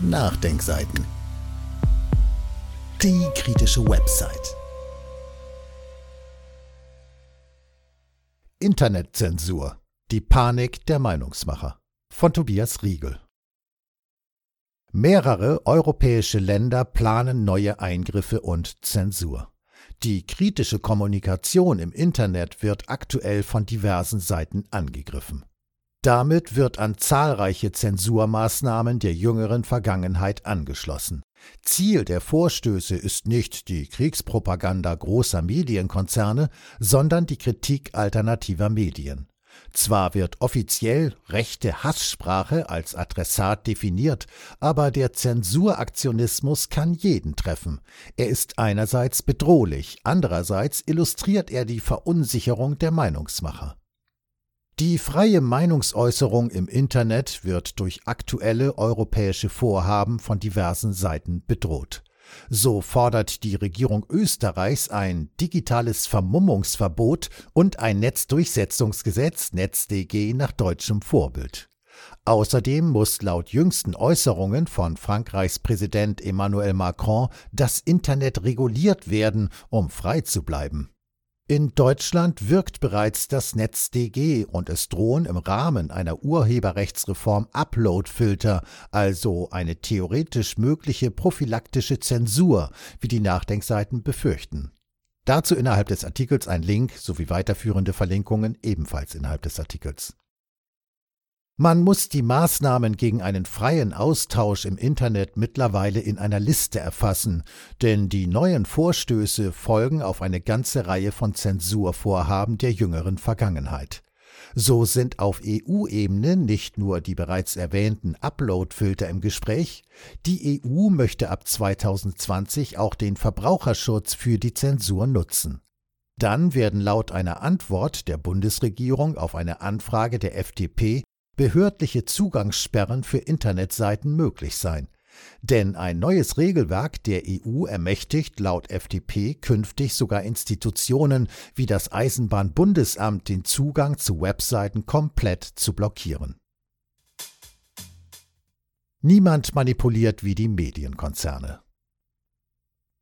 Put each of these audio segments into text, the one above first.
Nachdenkseiten. Die kritische Website. Internetzensur. Die Panik der Meinungsmacher. Von Tobias Riegel. Mehrere europäische Länder planen neue Eingriffe und Zensur. Die kritische Kommunikation im Internet wird aktuell von diversen Seiten angegriffen. Damit wird an zahlreiche Zensurmaßnahmen der jüngeren Vergangenheit angeschlossen. Ziel der Vorstöße ist nicht die Kriegspropaganda großer Medienkonzerne, sondern die Kritik alternativer Medien. Zwar wird offiziell rechte Hasssprache als Adressat definiert, aber der Zensuraktionismus kann jeden treffen. Er ist einerseits bedrohlich, andererseits illustriert er die Verunsicherung der Meinungsmacher. Die freie Meinungsäußerung im Internet wird durch aktuelle europäische Vorhaben von diversen Seiten bedroht. So fordert die Regierung Österreichs ein digitales Vermummungsverbot und ein Netzdurchsetzungsgesetz NetzDG nach deutschem Vorbild. Außerdem muss laut jüngsten Äußerungen von Frankreichs Präsident Emmanuel Macron das Internet reguliert werden, um frei zu bleiben. In Deutschland wirkt bereits das NetzDG und es drohen im Rahmen einer Urheberrechtsreform Uploadfilter, also eine theoretisch mögliche prophylaktische Zensur, wie die Nachdenkseiten befürchten. Dazu innerhalb des Artikels ein Link sowie weiterführende Verlinkungen ebenfalls innerhalb des Artikels. Man muss die Maßnahmen gegen einen freien Austausch im Internet mittlerweile in einer Liste erfassen, denn die neuen Vorstöße folgen auf eine ganze Reihe von Zensurvorhaben der jüngeren Vergangenheit. So sind auf EU-Ebene nicht nur die bereits erwähnten Upload-Filter im Gespräch, die EU möchte ab 2020 auch den Verbraucherschutz für die Zensur nutzen. Dann werden laut einer Antwort der Bundesregierung auf eine Anfrage der FDP behördliche Zugangssperren für Internetseiten möglich sein. Denn ein neues Regelwerk der EU ermächtigt laut FDP künftig sogar Institutionen wie das Eisenbahnbundesamt den Zugang zu Webseiten komplett zu blockieren. Niemand manipuliert wie die Medienkonzerne.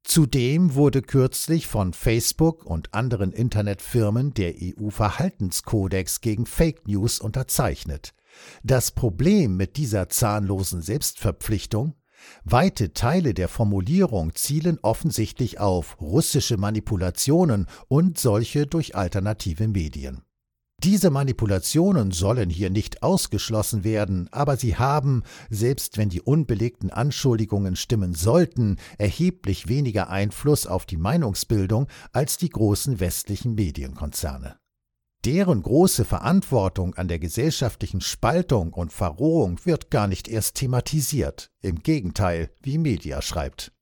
Zudem wurde kürzlich von Facebook und anderen Internetfirmen der EU-Verhaltenskodex gegen Fake News unterzeichnet. Das Problem mit dieser zahnlosen Selbstverpflichtung Weite Teile der Formulierung zielen offensichtlich auf russische Manipulationen und solche durch alternative Medien. Diese Manipulationen sollen hier nicht ausgeschlossen werden, aber sie haben, selbst wenn die unbelegten Anschuldigungen stimmen sollten, erheblich weniger Einfluss auf die Meinungsbildung als die großen westlichen Medienkonzerne. Deren große Verantwortung an der gesellschaftlichen Spaltung und Verrohung wird gar nicht erst thematisiert, im Gegenteil, wie Media schreibt.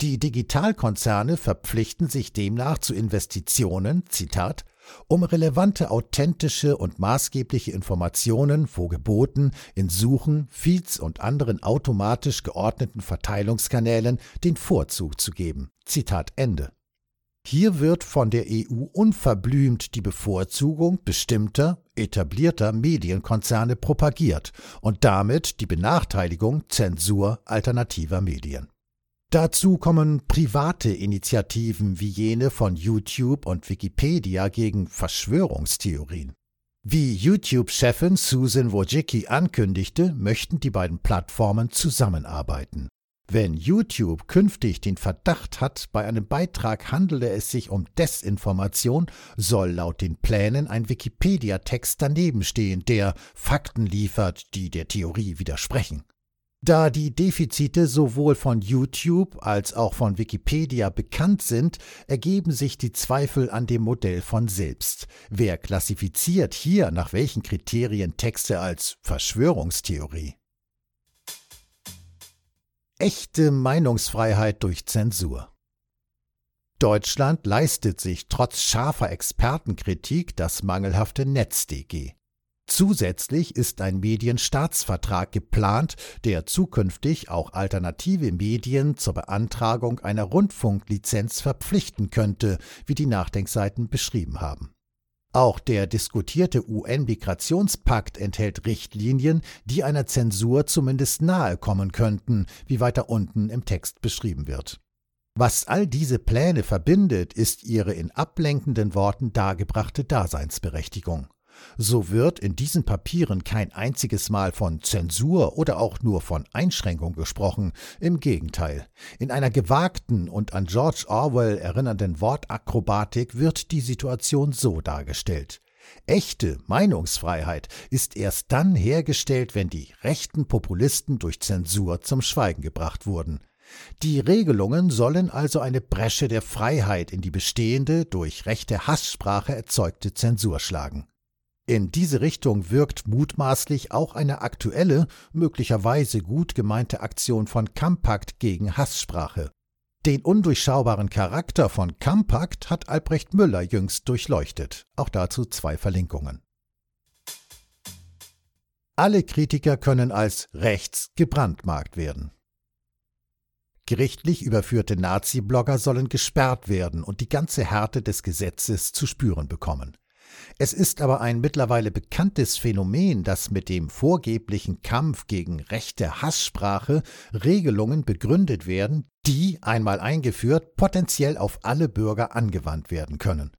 Die Digitalkonzerne verpflichten sich demnach zu Investitionen, Zitat, um relevante, authentische und maßgebliche Informationen, wo geboten, in Suchen, Feeds und anderen automatisch geordneten Verteilungskanälen den Vorzug zu geben. Zitat Ende. Hier wird von der EU unverblümt die Bevorzugung bestimmter, etablierter Medienkonzerne propagiert und damit die Benachteiligung Zensur alternativer Medien. Dazu kommen private Initiativen wie jene von YouTube und Wikipedia gegen Verschwörungstheorien. Wie YouTube-Chefin Susan Wojcicki ankündigte, möchten die beiden Plattformen zusammenarbeiten. Wenn YouTube künftig den Verdacht hat, bei einem Beitrag handele es sich um Desinformation, soll laut den Plänen ein Wikipedia-Text daneben stehen, der Fakten liefert, die der Theorie widersprechen. Da die Defizite sowohl von YouTube als auch von Wikipedia bekannt sind, ergeben sich die Zweifel an dem Modell von selbst. Wer klassifiziert hier nach welchen Kriterien Texte als Verschwörungstheorie? Echte Meinungsfreiheit durch Zensur. Deutschland leistet sich trotz scharfer Expertenkritik das mangelhafte NetzDG. Zusätzlich ist ein Medienstaatsvertrag geplant, der zukünftig auch alternative Medien zur Beantragung einer Rundfunklizenz verpflichten könnte, wie die Nachdenkseiten beschrieben haben. Auch der diskutierte UN-Migrationspakt enthält Richtlinien, die einer Zensur zumindest nahe kommen könnten, wie weiter unten im Text beschrieben wird. Was all diese Pläne verbindet, ist ihre in ablenkenden Worten dargebrachte Daseinsberechtigung. So wird in diesen Papieren kein einziges Mal von Zensur oder auch nur von Einschränkung gesprochen, im Gegenteil. In einer gewagten und an George Orwell erinnernden Wortakrobatik wird die Situation so dargestellt. Echte Meinungsfreiheit ist erst dann hergestellt, wenn die rechten Populisten durch Zensur zum Schweigen gebracht wurden. Die Regelungen sollen also eine Bresche der Freiheit in die bestehende, durch rechte Hasssprache erzeugte Zensur schlagen. In diese Richtung wirkt mutmaßlich auch eine aktuelle, möglicherweise gut gemeinte Aktion von Kampakt gegen Hasssprache. Den undurchschaubaren Charakter von Kampakt hat Albrecht Müller jüngst durchleuchtet. Auch dazu zwei Verlinkungen. Alle Kritiker können als rechts gebrandmarkt werden. Gerichtlich überführte Nazi-Blogger sollen gesperrt werden und die ganze Härte des Gesetzes zu spüren bekommen. Es ist aber ein mittlerweile bekanntes Phänomen, dass mit dem vorgeblichen Kampf gegen rechte Hasssprache Regelungen begründet werden, die, einmal eingeführt, potenziell auf alle Bürger angewandt werden können.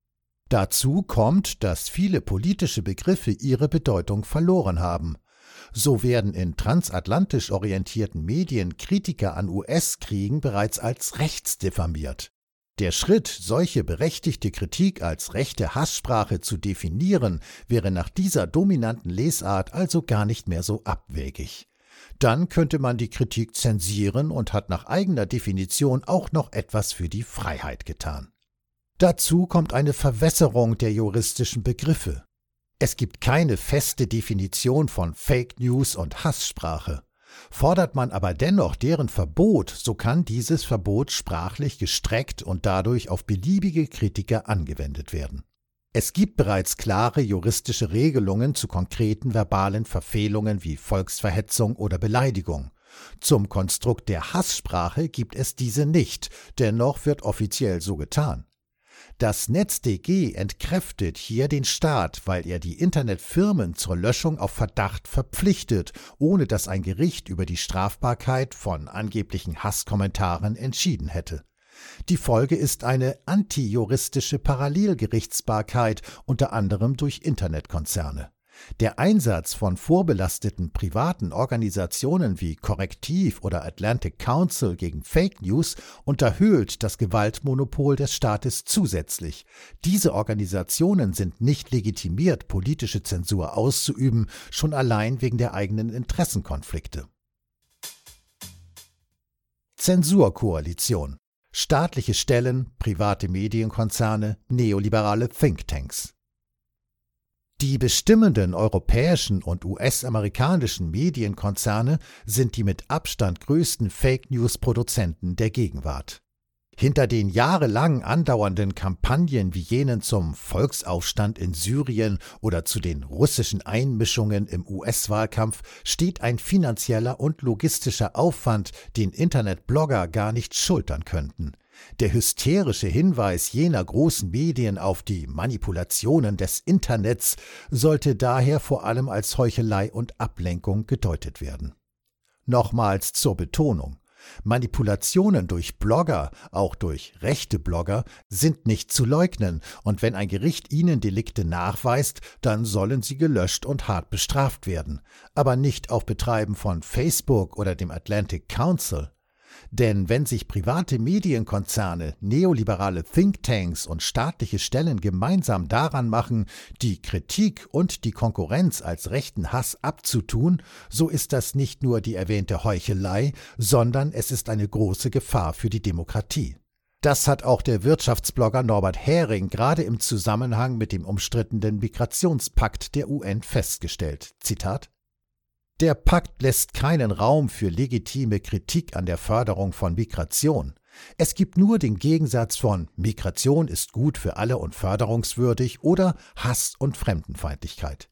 Dazu kommt, dass viele politische Begriffe ihre Bedeutung verloren haben. So werden in transatlantisch orientierten Medien Kritiker an US-Kriegen bereits als rechts diffamiert. Der Schritt, solche berechtigte Kritik als rechte Hasssprache zu definieren, wäre nach dieser dominanten Lesart also gar nicht mehr so abwegig. Dann könnte man die Kritik zensieren und hat nach eigener Definition auch noch etwas für die Freiheit getan. Dazu kommt eine Verwässerung der juristischen Begriffe. Es gibt keine feste Definition von Fake News und Hasssprache. Fordert man aber dennoch deren Verbot, so kann dieses Verbot sprachlich gestreckt und dadurch auf beliebige Kritiker angewendet werden. Es gibt bereits klare juristische Regelungen zu konkreten verbalen Verfehlungen wie Volksverhetzung oder Beleidigung. Zum Konstrukt der Hasssprache gibt es diese nicht, dennoch wird offiziell so getan. Das NetzDG entkräftet hier den Staat, weil er die Internetfirmen zur Löschung auf Verdacht verpflichtet, ohne dass ein Gericht über die Strafbarkeit von angeblichen Hasskommentaren entschieden hätte. Die Folge ist eine antijuristische Parallelgerichtsbarkeit, unter anderem durch Internetkonzerne. Der Einsatz von vorbelasteten privaten Organisationen wie Korrektiv oder Atlantic Council gegen Fake News unterhöhlt das Gewaltmonopol des Staates zusätzlich. Diese Organisationen sind nicht legitimiert, politische Zensur auszuüben, schon allein wegen der eigenen Interessenkonflikte. Zensurkoalition Staatliche Stellen, private Medienkonzerne, neoliberale Thinktanks die bestimmenden europäischen und US-amerikanischen Medienkonzerne sind die mit Abstand größten Fake News-Produzenten der Gegenwart. Hinter den jahrelang andauernden Kampagnen wie jenen zum Volksaufstand in Syrien oder zu den russischen Einmischungen im US-Wahlkampf steht ein finanzieller und logistischer Aufwand, den Internetblogger gar nicht schultern könnten. Der hysterische Hinweis jener großen Medien auf die Manipulationen des Internets sollte daher vor allem als Heuchelei und Ablenkung gedeutet werden. Nochmals zur Betonung. Manipulationen durch Blogger, auch durch rechte Blogger, sind nicht zu leugnen, und wenn ein Gericht ihnen Delikte nachweist, dann sollen sie gelöscht und hart bestraft werden, aber nicht auf Betreiben von Facebook oder dem Atlantic Council. Denn wenn sich private Medienkonzerne, neoliberale Thinktanks und staatliche Stellen gemeinsam daran machen, die Kritik und die Konkurrenz als rechten Hass abzutun, so ist das nicht nur die erwähnte Heuchelei, sondern es ist eine große Gefahr für die Demokratie. Das hat auch der Wirtschaftsblogger Norbert Hering gerade im Zusammenhang mit dem umstrittenen Migrationspakt der UN festgestellt. Zitat der Pakt lässt keinen Raum für legitime Kritik an der Förderung von Migration. Es gibt nur den Gegensatz von Migration ist gut für alle und förderungswürdig oder Hass und Fremdenfeindlichkeit.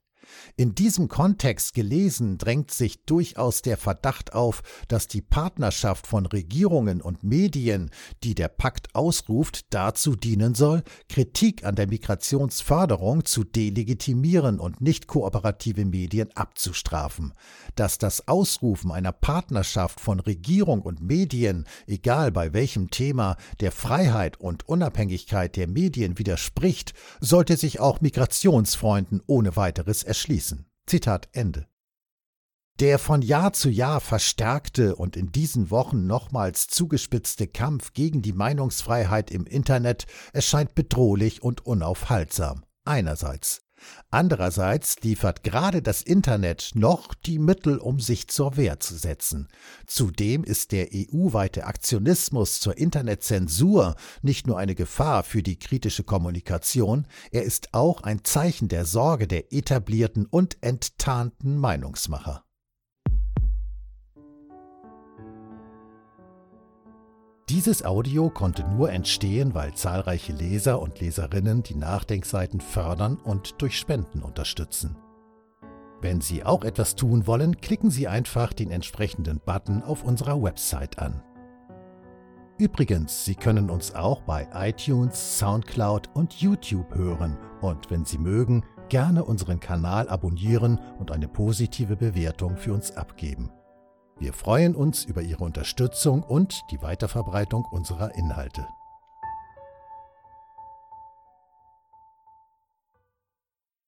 In diesem Kontext gelesen drängt sich durchaus der Verdacht auf, dass die Partnerschaft von Regierungen und Medien, die der Pakt ausruft, dazu dienen soll, Kritik an der Migrationsförderung zu delegitimieren und nicht kooperative Medien abzustrafen. Dass das Ausrufen einer Partnerschaft von Regierung und Medien, egal bei welchem Thema, der Freiheit und Unabhängigkeit der Medien widerspricht, sollte sich auch Migrationsfreunden ohne weiteres erschließen. Zitat Ende. Der von Jahr zu Jahr verstärkte und in diesen Wochen nochmals zugespitzte Kampf gegen die Meinungsfreiheit im Internet erscheint bedrohlich und unaufhaltsam. Einerseits. Andererseits liefert gerade das Internet noch die Mittel, um sich zur Wehr zu setzen. Zudem ist der EU-weite Aktionismus zur Internetzensur nicht nur eine Gefahr für die kritische Kommunikation, er ist auch ein Zeichen der Sorge der etablierten und enttarnten Meinungsmacher. Dieses Audio konnte nur entstehen, weil zahlreiche Leser und Leserinnen die Nachdenkseiten fördern und durch Spenden unterstützen. Wenn Sie auch etwas tun wollen, klicken Sie einfach den entsprechenden Button auf unserer Website an. Übrigens, Sie können uns auch bei iTunes, SoundCloud und YouTube hören und wenn Sie mögen, gerne unseren Kanal abonnieren und eine positive Bewertung für uns abgeben. Wir freuen uns über Ihre Unterstützung und die Weiterverbreitung unserer Inhalte.